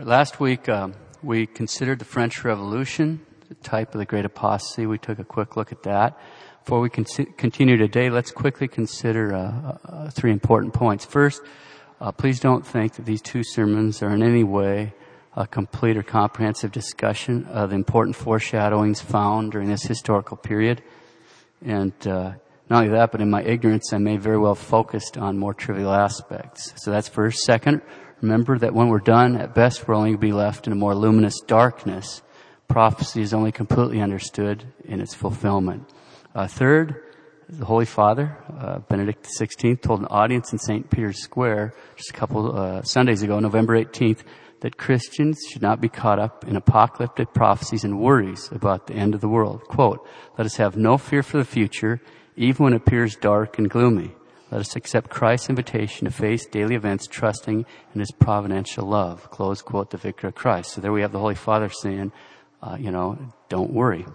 Last week, um, we considered the French Revolution, the type of the Great Apostasy. We took a quick look at that. Before we con- continue today, let's quickly consider uh, uh, three important points. First, uh, please don't think that these two sermons are in any way a complete or comprehensive discussion of the important foreshadowings found during this historical period. And uh, not only that, but in my ignorance, I may very well focused on more trivial aspects. So that's first. Second, remember that when we're done, at best, we're only going to be left in a more luminous darkness. Prophecy is only completely understood in its fulfillment. Uh, third, the Holy Father, uh, Benedict XVI, told an audience in St. Peter's Square just a couple uh, Sundays ago, November 18th, that Christians should not be caught up in apocalyptic prophecies and worries about the end of the world. Quote, let us have no fear for the future, even when it appears dark and gloomy. Let us accept Christ's invitation to face daily events trusting in His providential love. Close quote, the Vicar of Christ. So there we have the Holy Father saying, uh, you know, don't worry.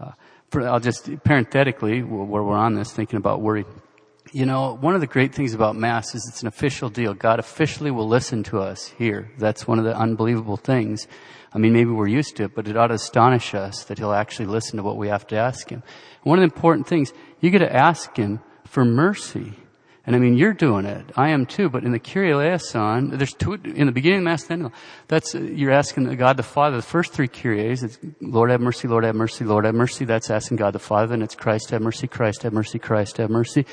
Uh, for, I'll just parenthetically, where we're on this, thinking about worry. You know, one of the great things about Mass is it's an official deal. God officially will listen to us here. That's one of the unbelievable things. I mean, maybe we're used to it, but it ought to astonish us that He'll actually listen to what we have to ask Him. One of the important things, you get to ask Him for mercy. And I mean, you're doing it. I am too. But in the Kyrie eleison, there's two, in the beginning of Mass, then, that's, you're asking God the Father, the first three Kyries, it's Lord have mercy, Lord have mercy, Lord have mercy. That's asking God the Father. Then it's Christ have mercy, Christ have mercy, Christ have mercy.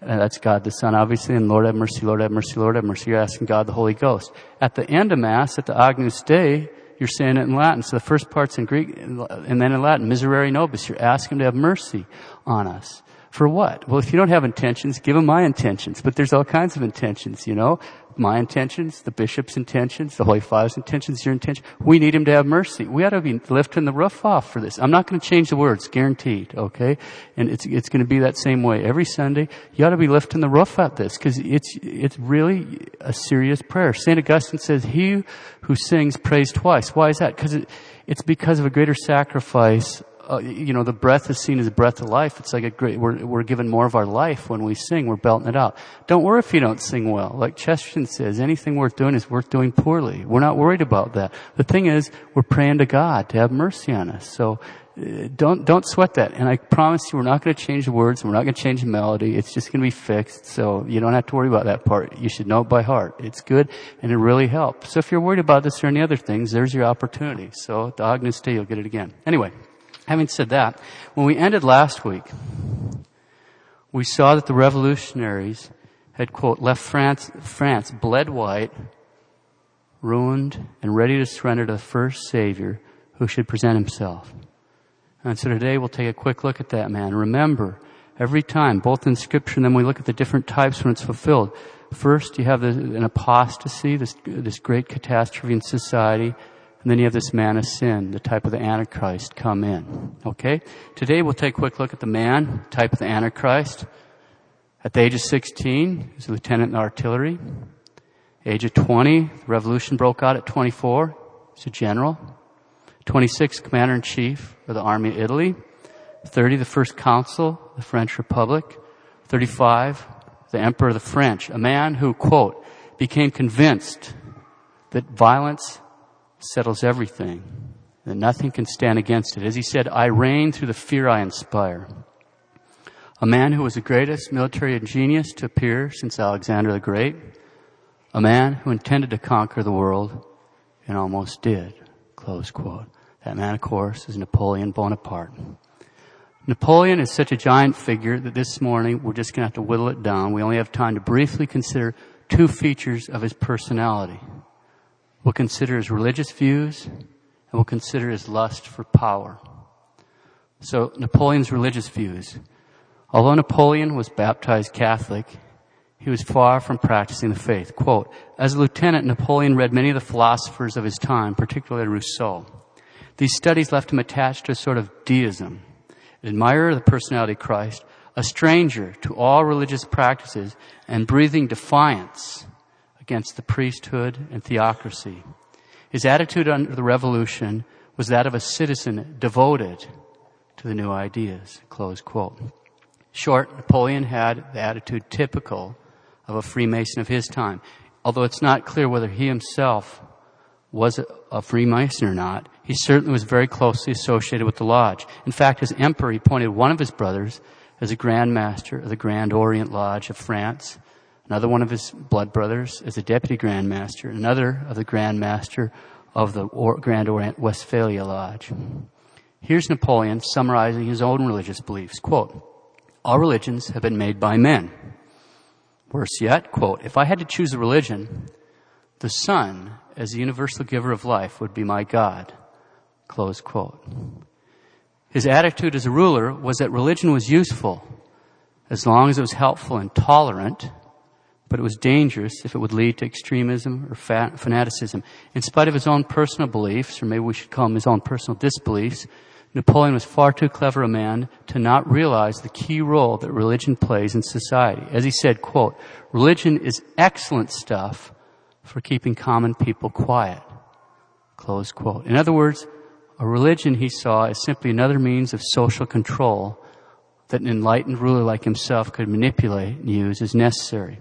And that's God the Son, obviously. And Lord have mercy, Lord have mercy, Lord have mercy. You're asking God the Holy Ghost. At the end of Mass, at the Agnus Dei, you're saying it in Latin. So the first part's in Greek and then in Latin. Miserere nobis. You're asking Him to have mercy on us. For what? Well, if you don't have intentions, give him my intentions. But there's all kinds of intentions, you know? My intentions, the bishop's intentions, the Holy Father's intentions, your intention. We need him to have mercy. We ought to be lifting the roof off for this. I'm not going to change the words, guaranteed, okay? And it's, it's going to be that same way. Every Sunday, you ought to be lifting the roof at this, because it's, it's really a serious prayer. St. Augustine says, he who sings prays twice. Why is that? Because it, it's because of a greater sacrifice uh, you know, the breath is seen as breath of life. It's like a great, we're, we're given more of our life when we sing. We're belting it out. Don't worry if you don't sing well. Like Chesterton says, anything worth doing is worth doing poorly. We're not worried about that. The thing is, we're praying to God to have mercy on us. So, uh, don't, don't sweat that. And I promise you, we're not going to change the words. We're not going to change the melody. It's just going to be fixed. So you don't have to worry about that part. You should know it by heart. It's good and it really helps. So if you're worried about this or any other things, there's your opportunity. So the Agnus Dei, you'll get it again. Anyway. Having said that, when we ended last week, we saw that the revolutionaries had, quote, left France, France bled white, ruined, and ready to surrender to the first Savior who should present himself. And so today we'll take a quick look at that man. Remember, every time, both in Scripture and then we look at the different types when it's fulfilled. First, you have the, an apostasy, this, this great catastrophe in society. And then you have this man of sin, the type of the Antichrist, come in. Okay? Today we'll take a quick look at the man, type of the Antichrist. At the age of 16, he's a lieutenant in the artillery. Age of 20, the revolution broke out at 24. He's a general. 26, commander in chief of the army of Italy. 30, the first consul of the French Republic. 35, the emperor of the French. A man who, quote, became convinced that violence settles everything, that nothing can stand against it. As he said, I reign through the fear I inspire. A man who was the greatest military genius to appear since Alexander the Great. A man who intended to conquer the world and almost did. Close quote. That man, of course, is Napoleon Bonaparte. Napoleon is such a giant figure that this morning we're just going to have to whittle it down. We only have time to briefly consider two features of his personality. We'll consider his religious views and we'll consider his lust for power. So Napoleon's religious views. Although Napoleon was baptized Catholic, he was far from practicing the faith. Quote, as a lieutenant, Napoleon read many of the philosophers of his time, particularly Rousseau. These studies left him attached to a sort of deism, an admirer of the personality of Christ, a stranger to all religious practices, and breathing defiance against the priesthood and theocracy. His attitude under the revolution was that of a citizen devoted to the new ideas. Close quote. Short, Napoleon had the attitude typical of a Freemason of his time, although it's not clear whether he himself was a Freemason or not, he certainly was very closely associated with the lodge. In fact, as emperor, he appointed one of his brothers as a Grand Master of the Grand Orient Lodge of France, another one of his blood brothers as a Deputy Grand Master, another of the Grand Master of the Grand Orient Westphalia Lodge. Here's Napoleon summarizing his own religious beliefs. Quote, all religions have been made by men. Worse yet, quote, if I had to choose a religion, the sun, as the universal giver of life, would be my God. Close quote. His attitude as a ruler was that religion was useful as long as it was helpful and tolerant, but it was dangerous if it would lead to extremism or fanaticism. In spite of his own personal beliefs, or maybe we should call them his own personal disbeliefs, Napoleon was far too clever a man to not realize the key role that religion plays in society. As he said, quote, religion is excellent stuff for keeping common people quiet. Close quote. In other words, a religion he saw as simply another means of social control that an enlightened ruler like himself could manipulate and use as necessary.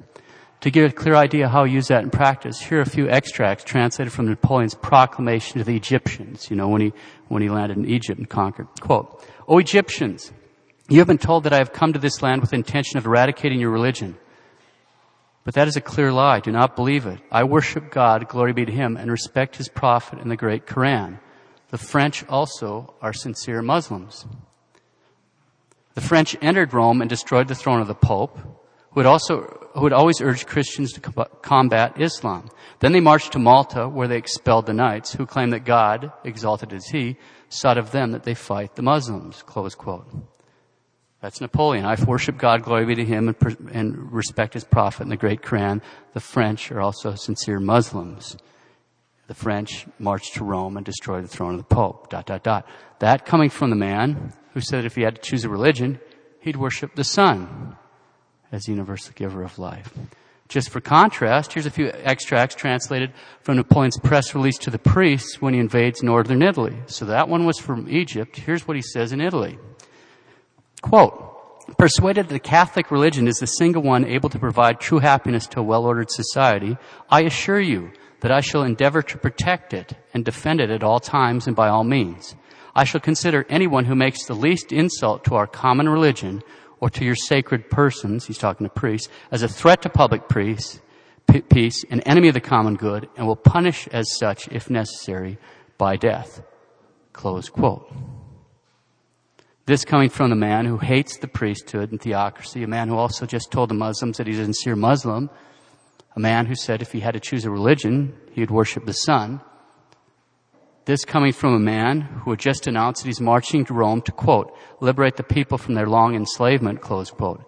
To give a clear idea how he used that in practice, here are a few extracts translated from Napoleon's proclamation to the Egyptians, you know, when he, when he landed in Egypt and conquered. Quote, O Egyptians, you have been told that I have come to this land with the intention of eradicating your religion. But that is a clear lie. Do not believe it. I worship God, glory be to Him, and respect His prophet and the great Quran. The French also are sincere Muslims. The French entered Rome and destroyed the throne of the Pope, who had also, who had always urged Christians to combat Islam. Then they marched to Malta, where they expelled the knights, who claimed that God, exalted as He, sought of them that they fight the Muslims. Close quote. That's Napoleon. I worship God, glory be to him, and, and, respect his prophet and the great Quran. The French are also sincere Muslims. The French marched to Rome and destroyed the throne of the Pope. Dot, dot, dot. That coming from the man who said if he had to choose a religion, he'd worship the sun as the universal giver of life. Just for contrast, here's a few extracts translated from Napoleon's press release to the priests when he invades northern Italy. So that one was from Egypt. Here's what he says in Italy. Quote, persuaded that the Catholic religion is the single one able to provide true happiness to a well-ordered society, I assure you that I shall endeavor to protect it and defend it at all times and by all means. I shall consider anyone who makes the least insult to our common religion or to your sacred persons, he's talking to priests, as a threat to public peace, peace, an enemy of the common good, and will punish as such, if necessary, by death. Close quote. This coming from the man who hates the priesthood and theocracy, a man who also just told the Muslims that he's a sincere Muslim, a man who said if he had to choose a religion, he would worship the sun. This coming from a man who had just announced that he's marching to Rome to quote, liberate the people from their long enslavement, close quote.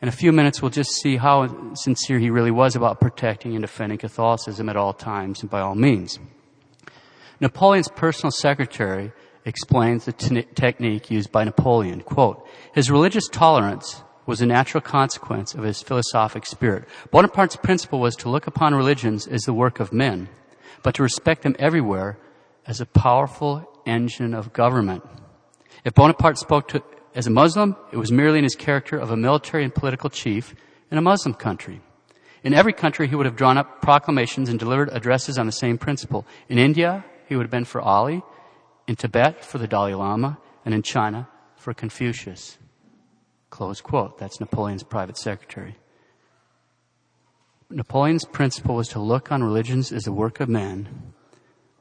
In a few minutes, we'll just see how sincere he really was about protecting and defending Catholicism at all times and by all means. Napoleon's personal secretary explains the t- technique used by Napoleon. Quote, his religious tolerance was a natural consequence of his philosophic spirit. Bonaparte's principle was to look upon religions as the work of men, but to respect them everywhere as a powerful engine of government. If Bonaparte spoke to, as a Muslim, it was merely in his character of a military and political chief in a Muslim country. In every country, he would have drawn up proclamations and delivered addresses on the same principle. In India, he would have been for Ali in Tibet for the Dalai Lama, and in China for Confucius. Close quote. That's Napoleon's private secretary. Napoleon's principle was to look on religions as a work of men,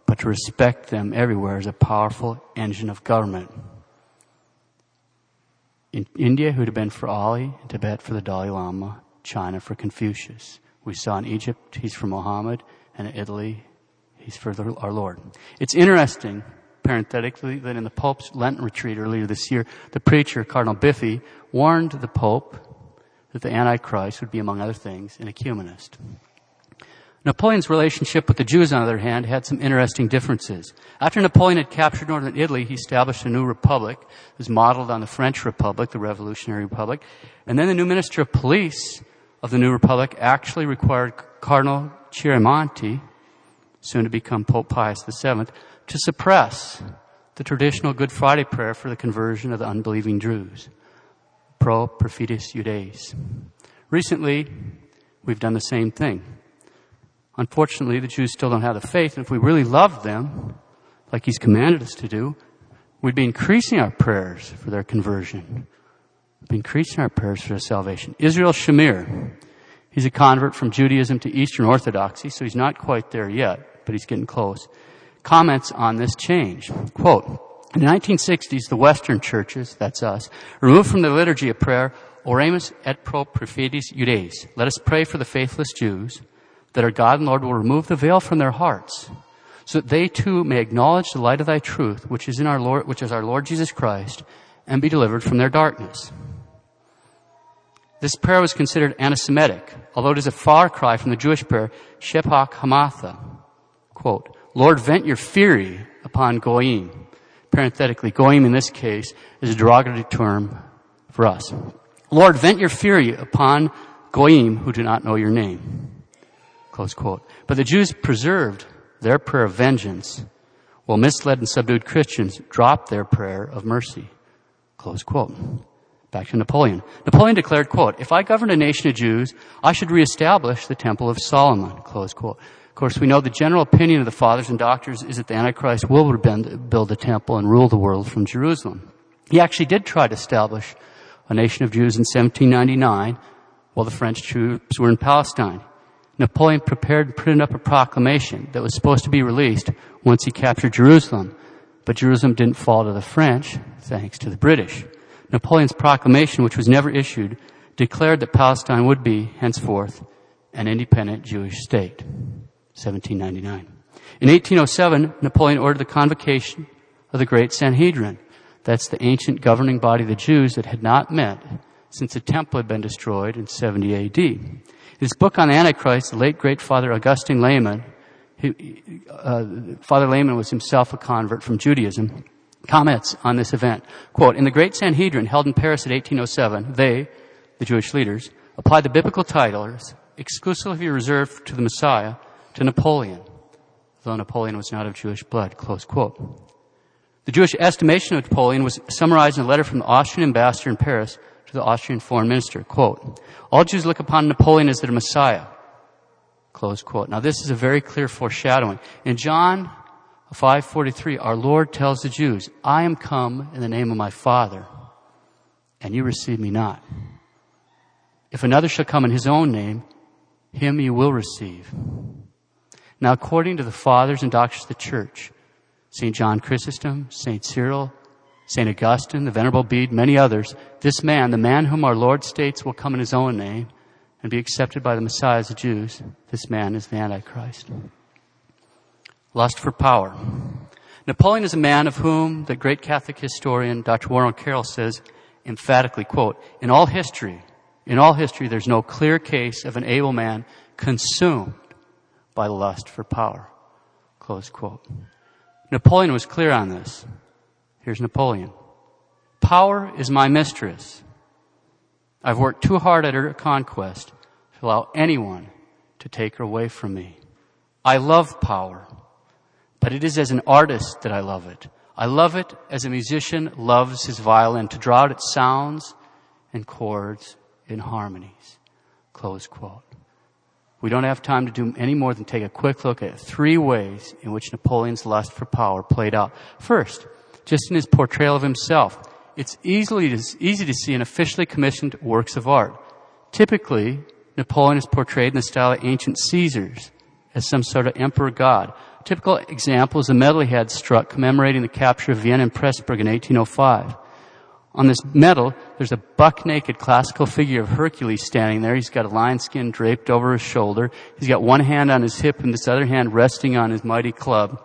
but to respect them everywhere as a powerful engine of government. In India, who'd have been for Ali, Tibet for the Dalai Lama, China for Confucius. We saw in Egypt, he's for Muhammad, and in Italy, he's for the, our Lord. It's interesting parenthetically, that in the Pope's Lenten retreat earlier this year, the preacher, Cardinal Biffi, warned the Pope that the Antichrist would be, among other things, an ecumenist. Napoleon's relationship with the Jews, on the other hand, had some interesting differences. After Napoleon had captured northern Italy, he established a new republic. It was modeled on the French Republic, the Revolutionary Republic. And then the new minister of police of the new republic actually required Cardinal Chiaramonti, soon to become Pope Pius VII, to suppress the traditional Good Friday prayer for the conversion of the unbelieving Jews. Pro perfidis judaeis. Recently, we've done the same thing. Unfortunately, the Jews still don't have the faith, and if we really loved them, like He's commanded us to do, we'd be increasing our prayers for their conversion. We'd be increasing our prayers for their salvation. Israel Shamir. He's a convert from Judaism to Eastern Orthodoxy, so he's not quite there yet, but he's getting close. Comments on this change. Quote, in the 1960s, the Western churches, that's us, removed from the liturgy of prayer, Oremus et pro perfidis Judaeis. Let us pray for the faithless Jews, that our God and Lord will remove the veil from their hearts, so that they too may acknowledge the light of thy truth, which is in our Lord, which is our Lord Jesus Christ, and be delivered from their darkness. This prayer was considered anti-Semitic, although it is a far cry from the Jewish prayer, Shepach Hamatha. Quote, Lord, vent your fury upon Goyim. Parenthetically, Goyim in this case is a derogatory term for us. Lord, vent your fury upon Goyim who do not know your name. Close quote. But the Jews preserved their prayer of vengeance, while misled and subdued Christians dropped their prayer of mercy. Close quote. Back to Napoleon. Napoleon declared, quote, if I govern a nation of Jews, I should reestablish the Temple of Solomon, close quote. Of course, we know the general opinion of the fathers and doctors is that the Antichrist will build a temple and rule the world from Jerusalem. He actually did try to establish a nation of Jews in 1799 while the French troops were in Palestine. Napoleon prepared and printed up a proclamation that was supposed to be released once he captured Jerusalem. But Jerusalem didn't fall to the French, thanks to the British. Napoleon's proclamation, which was never issued, declared that Palestine would be, henceforth, an independent Jewish state. 1799. In 1807, Napoleon ordered the convocation of the Great Sanhedrin. That's the ancient governing body of the Jews that had not met since the temple had been destroyed in 70 AD his book on the Antichrist, the late great Father Augustine Lemann, he, uh, Father Lemann was himself a convert from Judaism, comments on this event. Quote, in the Great Sanhedrin held in Paris in 1807, they, the Jewish leaders, applied the biblical titles exclusively reserved to the Messiah to Napoleon, though Napoleon was not of Jewish blood, close quote. The Jewish estimation of Napoleon was summarized in a letter from the Austrian ambassador in Paris the Austrian foreign minister. Quote, all Jews look upon Napoleon as their Messiah. Close quote. Now this is a very clear foreshadowing. In John 5:43, our Lord tells the Jews, I am come in the name of my Father, and you receive me not. If another shall come in his own name, him you will receive. Now according to the fathers and doctors of the church, St. John Chrysostom, St. Cyril, St. Augustine, the Venerable Bede, many others, this man, the man whom our Lord states will come in his own name and be accepted by the Messiah of the Jews, this man is the Antichrist. Lust for power. Napoleon is a man of whom the great Catholic historian Dr. Warren Carroll says emphatically, quote, in all history, in all history, there's no clear case of an able man consumed by lust for power. Close quote. Napoleon was clear on this. Here's Napoleon. Power is my mistress. I've worked too hard at her conquest to allow anyone to take her away from me. I love power, but it is as an artist that I love it. I love it as a musician loves his violin to draw out its sounds and chords in harmonies. Close quote. We don't have time to do any more than take a quick look at three ways in which Napoleon's lust for power played out. First, just in his portrayal of himself. It's easily easy to see in officially commissioned works of art. Typically, Napoleon is portrayed in the style of ancient Caesars as some sort of emperor god. A typical example is a medal he had struck commemorating the capture of Vienna and Pressburg in 1805. On this medal, there's a buck naked classical figure of Hercules standing there. He's got a lion skin draped over his shoulder. He's got one hand on his hip and this other hand resting on his mighty club.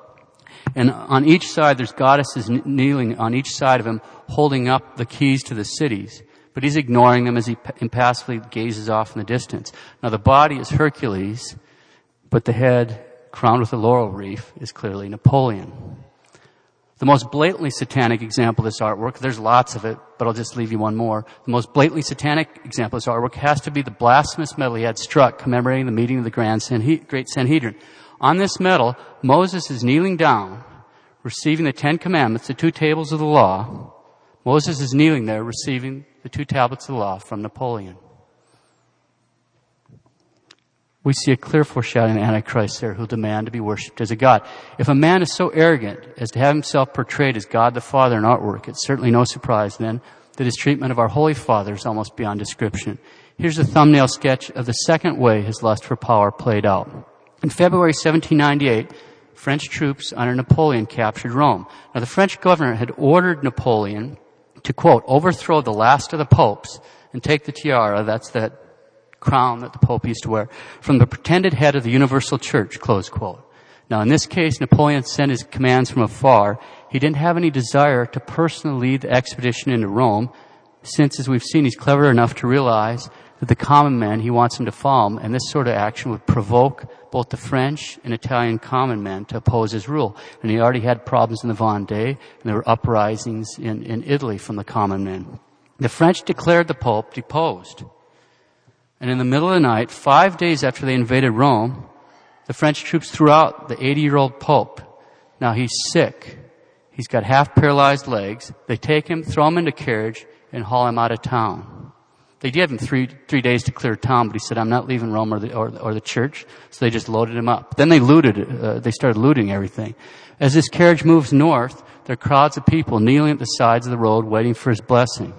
And on each side, there's goddesses kneeling on each side of him, holding up the keys to the cities. But he's ignoring them as he impassively gazes off in the distance. Now the body is Hercules, but the head, crowned with a laurel wreath, is clearly Napoleon. The most blatantly satanic example of this artwork, there's lots of it, but I'll just leave you one more. The most blatantly satanic example of this artwork has to be the blasphemous medal he had struck commemorating the meeting of the Grand Sanhe- Great Sanhedrin. On this medal, Moses is kneeling down, receiving the Ten Commandments, the two tables of the law. Moses is kneeling there, receiving the two tablets of the law from Napoleon. We see a clear foreshadowing of Antichrist there who'll demand to be worshipped as a God. If a man is so arrogant as to have himself portrayed as God the Father in artwork, it's certainly no surprise then that his treatment of our Holy Father is almost beyond description. Here's a thumbnail sketch of the second way his lust for power played out. In February 1798, French troops under Napoleon captured Rome. Now the French governor had ordered Napoleon to quote, overthrow the last of the popes and take the tiara, that's that crown that the Pope used to wear, from the pretended head of the universal church, close quote. Now in this case, Napoleon sent his commands from afar. He didn't have any desire to personally lead the expedition into Rome, since as we've seen, he's clever enough to realize that the common man, he wants him to follow him, and this sort of action would provoke both the French and Italian common men to oppose his rule. And he already had problems in the Vendée, and there were uprisings in, in Italy from the common men. The French declared the Pope deposed. And in the middle of the night, five days after they invaded Rome, the French troops threw out the 80 year old Pope. Now he's sick. He's got half paralyzed legs. They take him, throw him in a carriage, and haul him out of town. They gave him three, three days to clear town, but he said, I'm not leaving Rome or the, or, or the church. So they just loaded him up. Then they looted, uh, they started looting everything. As this carriage moves north, there are crowds of people kneeling at the sides of the road waiting for his blessing.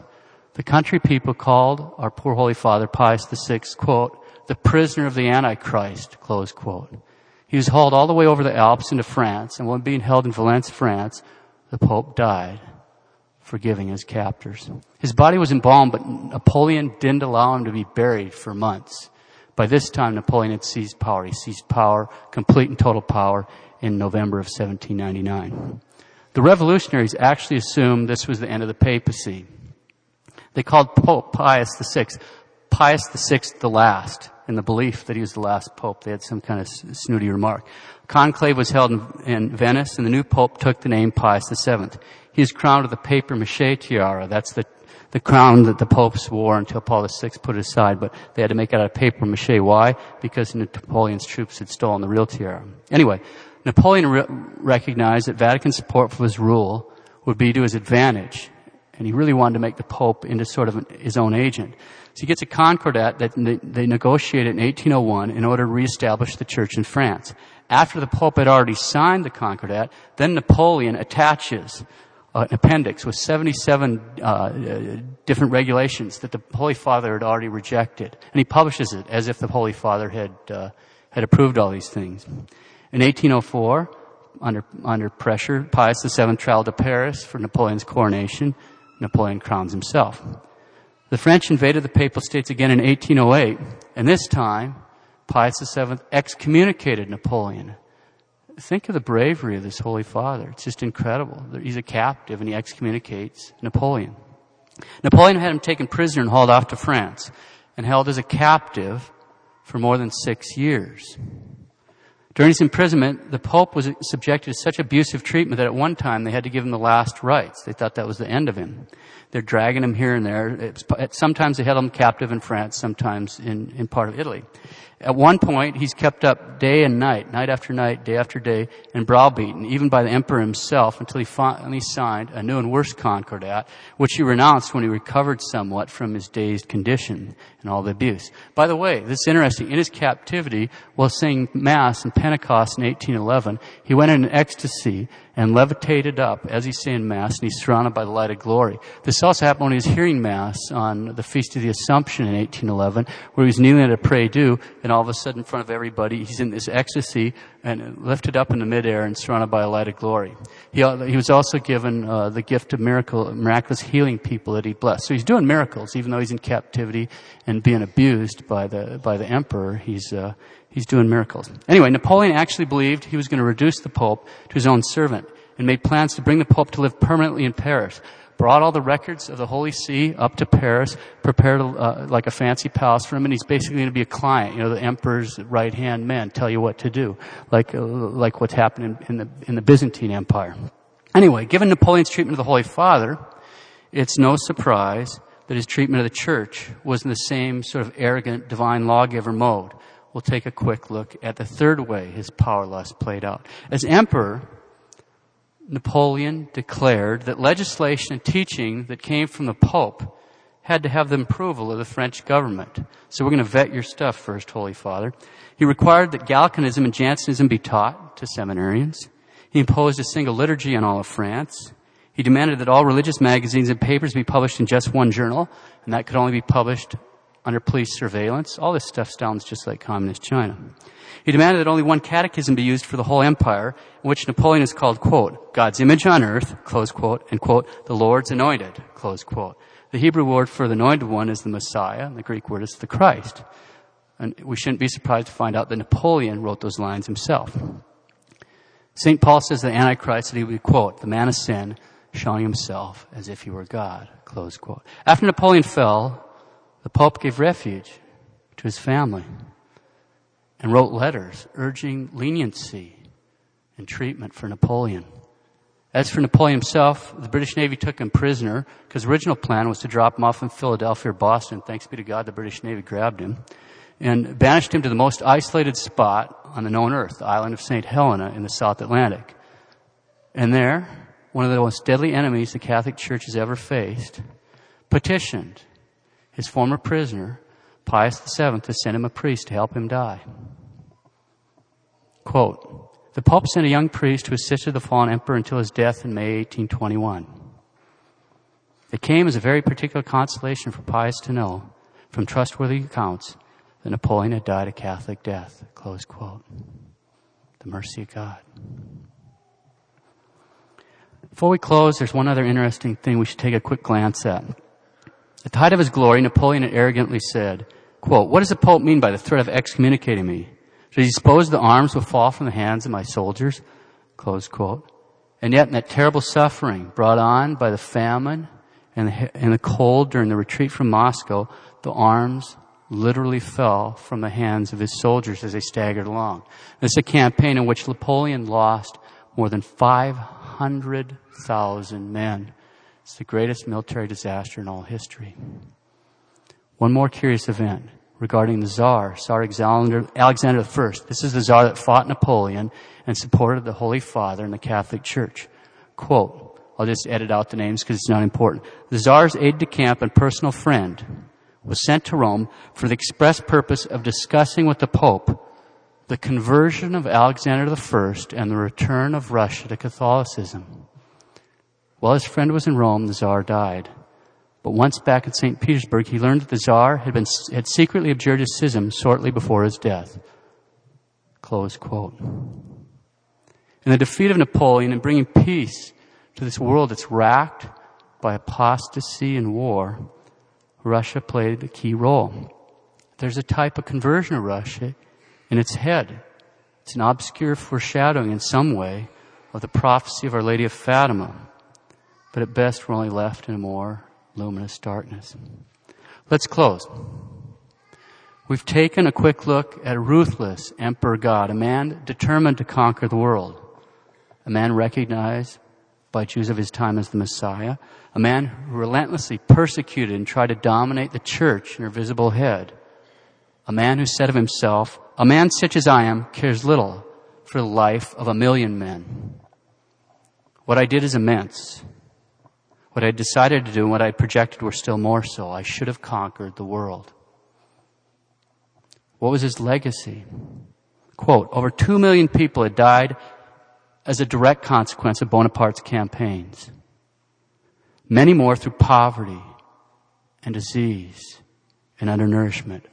The country people called our poor Holy Father Pius VI, quote, the prisoner of the Antichrist, close quote. He was hauled all the way over the Alps into France, and when being held in Valence, France, the Pope died, forgiving his captors. His body was embalmed, but Napoleon didn't allow him to be buried for months. By this time, Napoleon had seized power. He seized power, complete and total power, in November of 1799. The revolutionaries actually assumed this was the end of the papacy. They called Pope Pius VI Pius VI the last in the belief that he was the last pope. They had some kind of snooty remark. Conclave was held in, Venice and the new pope took the name Pius VII. He was crowned with a paper mache tiara. That's the, the crown that the popes wore until Paul VI put it aside, but they had to make it out of paper mache. Why? Because Napoleon's troops had stolen the real tiara. Anyway, Napoleon re- recognized that Vatican support for his rule would be to his advantage, and he really wanted to make the Pope into sort of an, his own agent. So he gets a concordat that they negotiated in 1801 in order to reestablish the church in France. After the Pope had already signed the concordat, then Napoleon attaches an appendix with 77 uh, different regulations that the Holy Father had already rejected, and he publishes it as if the Holy Father had uh, had approved all these things. In 1804, under under pressure, Pius VII traveled to Paris for Napoleon's coronation. Napoleon crowns himself. The French invaded the Papal States again in 1808, and this time, Pius VII excommunicated Napoleon. Think of the bravery of this Holy Father. It's just incredible. He's a captive and he excommunicates Napoleon. Napoleon had him taken prisoner and hauled off to France and held as a captive for more than six years. During his imprisonment, the Pope was subjected to such abusive treatment that at one time they had to give him the last rites. They thought that was the end of him. They're dragging him here and there. Sometimes they held him captive in France, sometimes in, in part of Italy. At one point, he's kept up day and night, night after night, day after day, and browbeaten, even by the emperor himself, until he finally signed a new and worse concordat, which he renounced when he recovered somewhat from his dazed condition and all the abuse. By the way, this is interesting. In his captivity, while saying Mass in Pentecost in 1811, he went in an ecstasy and levitated up as he's saying Mass, and he's surrounded by the light of glory. This also happened when he was hearing Mass on the Feast of the Assumption in 1811, where he was kneeling at a prie dieu, and all of a sudden in front of everybody, he's in this ecstasy and lifted up in the midair and surrounded by a light of glory. He, he was also given uh, the gift of miracle, miraculous healing people that he blessed. So he's doing miracles, even though he's in captivity and being abused by the by the emperor. He's uh, he's doing miracles. Anyway, Napoleon actually believed he was going to reduce the Pope to his own servant and made plans to bring the Pope to live permanently in Paris. Brought all the records of the Holy See up to Paris, prepared uh, like a fancy palace for him, and he's basically going to be a client. You know, the emperor's right hand man, tell you what to do, like uh, like what's happening in the in the Byzantine Empire. Anyway, given Napoleon's treatment of the Holy Father, it's no surprise that his treatment of the church was in the same sort of arrogant divine lawgiver mode. We'll take a quick look at the third way his power lust played out. As emperor, Napoleon declared that legislation and teaching that came from the Pope had to have the approval of the French government. So we're going to vet your stuff first, Holy Father. He required that Gallicanism and Jansenism be taught to seminarians. He imposed a single liturgy on all of France. He demanded that all religious magazines and papers be published in just one journal, and that could only be published under police surveillance. All this stuff sounds just like communist China. He demanded that only one catechism be used for the whole empire, in which Napoleon is called, quote, God's image on earth, close quote, and quote, the Lord's anointed, close quote. The Hebrew word for the anointed one is the Messiah, and the Greek word is the Christ. And we shouldn't be surprised to find out that Napoleon wrote those lines himself. St. Paul says the Antichrist that he would quote, the man of sin, showing himself as if he were God, close quote. After Napoleon fell, the Pope gave refuge to his family and wrote letters urging leniency and treatment for Napoleon. As for Napoleon himself, the British Navy took him prisoner because the original plan was to drop him off in Philadelphia or Boston. Thanks be to God, the British Navy grabbed him and banished him to the most isolated spot on the known earth, the island of St. Helena in the South Atlantic. And there, one of the most deadly enemies the Catholic Church has ever faced, petitioned his former prisoner, Pius VII, to send him a priest to help him die. Quote, the Pope sent a young priest who assisted the fallen emperor until his death in May 1821. It came as a very particular consolation for Pius to know, from trustworthy accounts, that Napoleon had died a Catholic death. Close quote. The mercy of God. Before we close, there's one other interesting thing we should take a quick glance at. At the height of his glory, Napoleon arrogantly said, quote, what does the Pope mean by the threat of excommunicating me? Should he suppose the arms will fall from the hands of my soldiers? Close quote. And yet in that terrible suffering brought on by the famine and the, and the cold during the retreat from Moscow, the arms literally fell from the hands of his soldiers as they staggered along. This is a campaign in which Napoleon lost more than 500,000 men. It's the greatest military disaster in all history. One more curious event regarding the Tsar, Tsar Alexander, Alexander I. This is the Tsar that fought Napoleon and supported the Holy Father and the Catholic Church. Quote, I'll just edit out the names because it's not important. The Tsar's aide-de-camp and personal friend was sent to Rome for the express purpose of discussing with the Pope the conversion of Alexander I and the return of Russia to Catholicism. While his friend was in Rome, the Tsar died. But once back in St. Petersburg, he learned that the Tsar had, been, had secretly abjured his schism shortly before his death. Close quote. In the defeat of Napoleon and bringing peace to this world that's racked by apostasy and war, Russia played a key role. There's a type of conversion of Russia in its head. It's an obscure foreshadowing in some way of the prophecy of Our Lady of Fatima. But at best, we're only left in a more luminous darkness. Let's close. We've taken a quick look at a ruthless emperor God, a man determined to conquer the world, a man recognized by Jews of his time as the Messiah, a man who relentlessly persecuted and tried to dominate the church in her visible head, a man who said of himself, a man such as I am cares little for the life of a million men. What I did is immense. What I decided to do and what I projected were still more so. I should have conquered the world. What was his legacy? Quote, over two million people had died as a direct consequence of Bonaparte's campaigns. Many more through poverty and disease and undernourishment.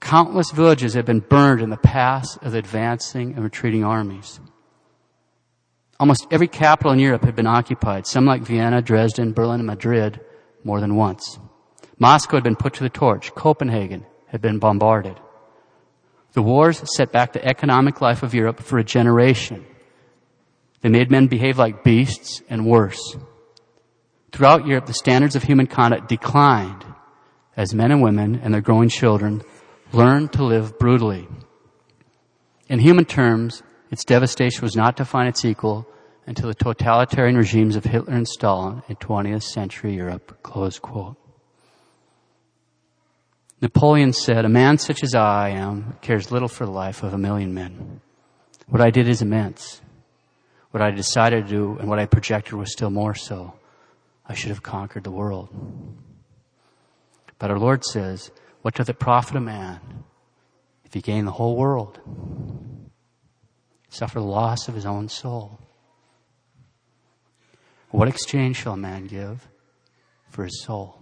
Countless villages had been burned in the paths of advancing and retreating armies. Almost every capital in Europe had been occupied, some like Vienna, Dresden, Berlin, and Madrid, more than once. Moscow had been put to the torch. Copenhagen had been bombarded. The wars set back the economic life of Europe for a generation. They made men behave like beasts and worse. Throughout Europe, the standards of human conduct declined as men and women and their growing children learned to live brutally. In human terms, its devastation was not to find its equal until the totalitarian regimes of Hitler and Stalin in 20th century Europe. Close quote. Napoleon said, a man such as I am cares little for the life of a million men. What I did is immense. What I decided to do and what I projected was still more so. I should have conquered the world. But our Lord says, what doth it profit a man if he gain the whole world? Suffer the loss of his own soul. What exchange shall a man give for his soul?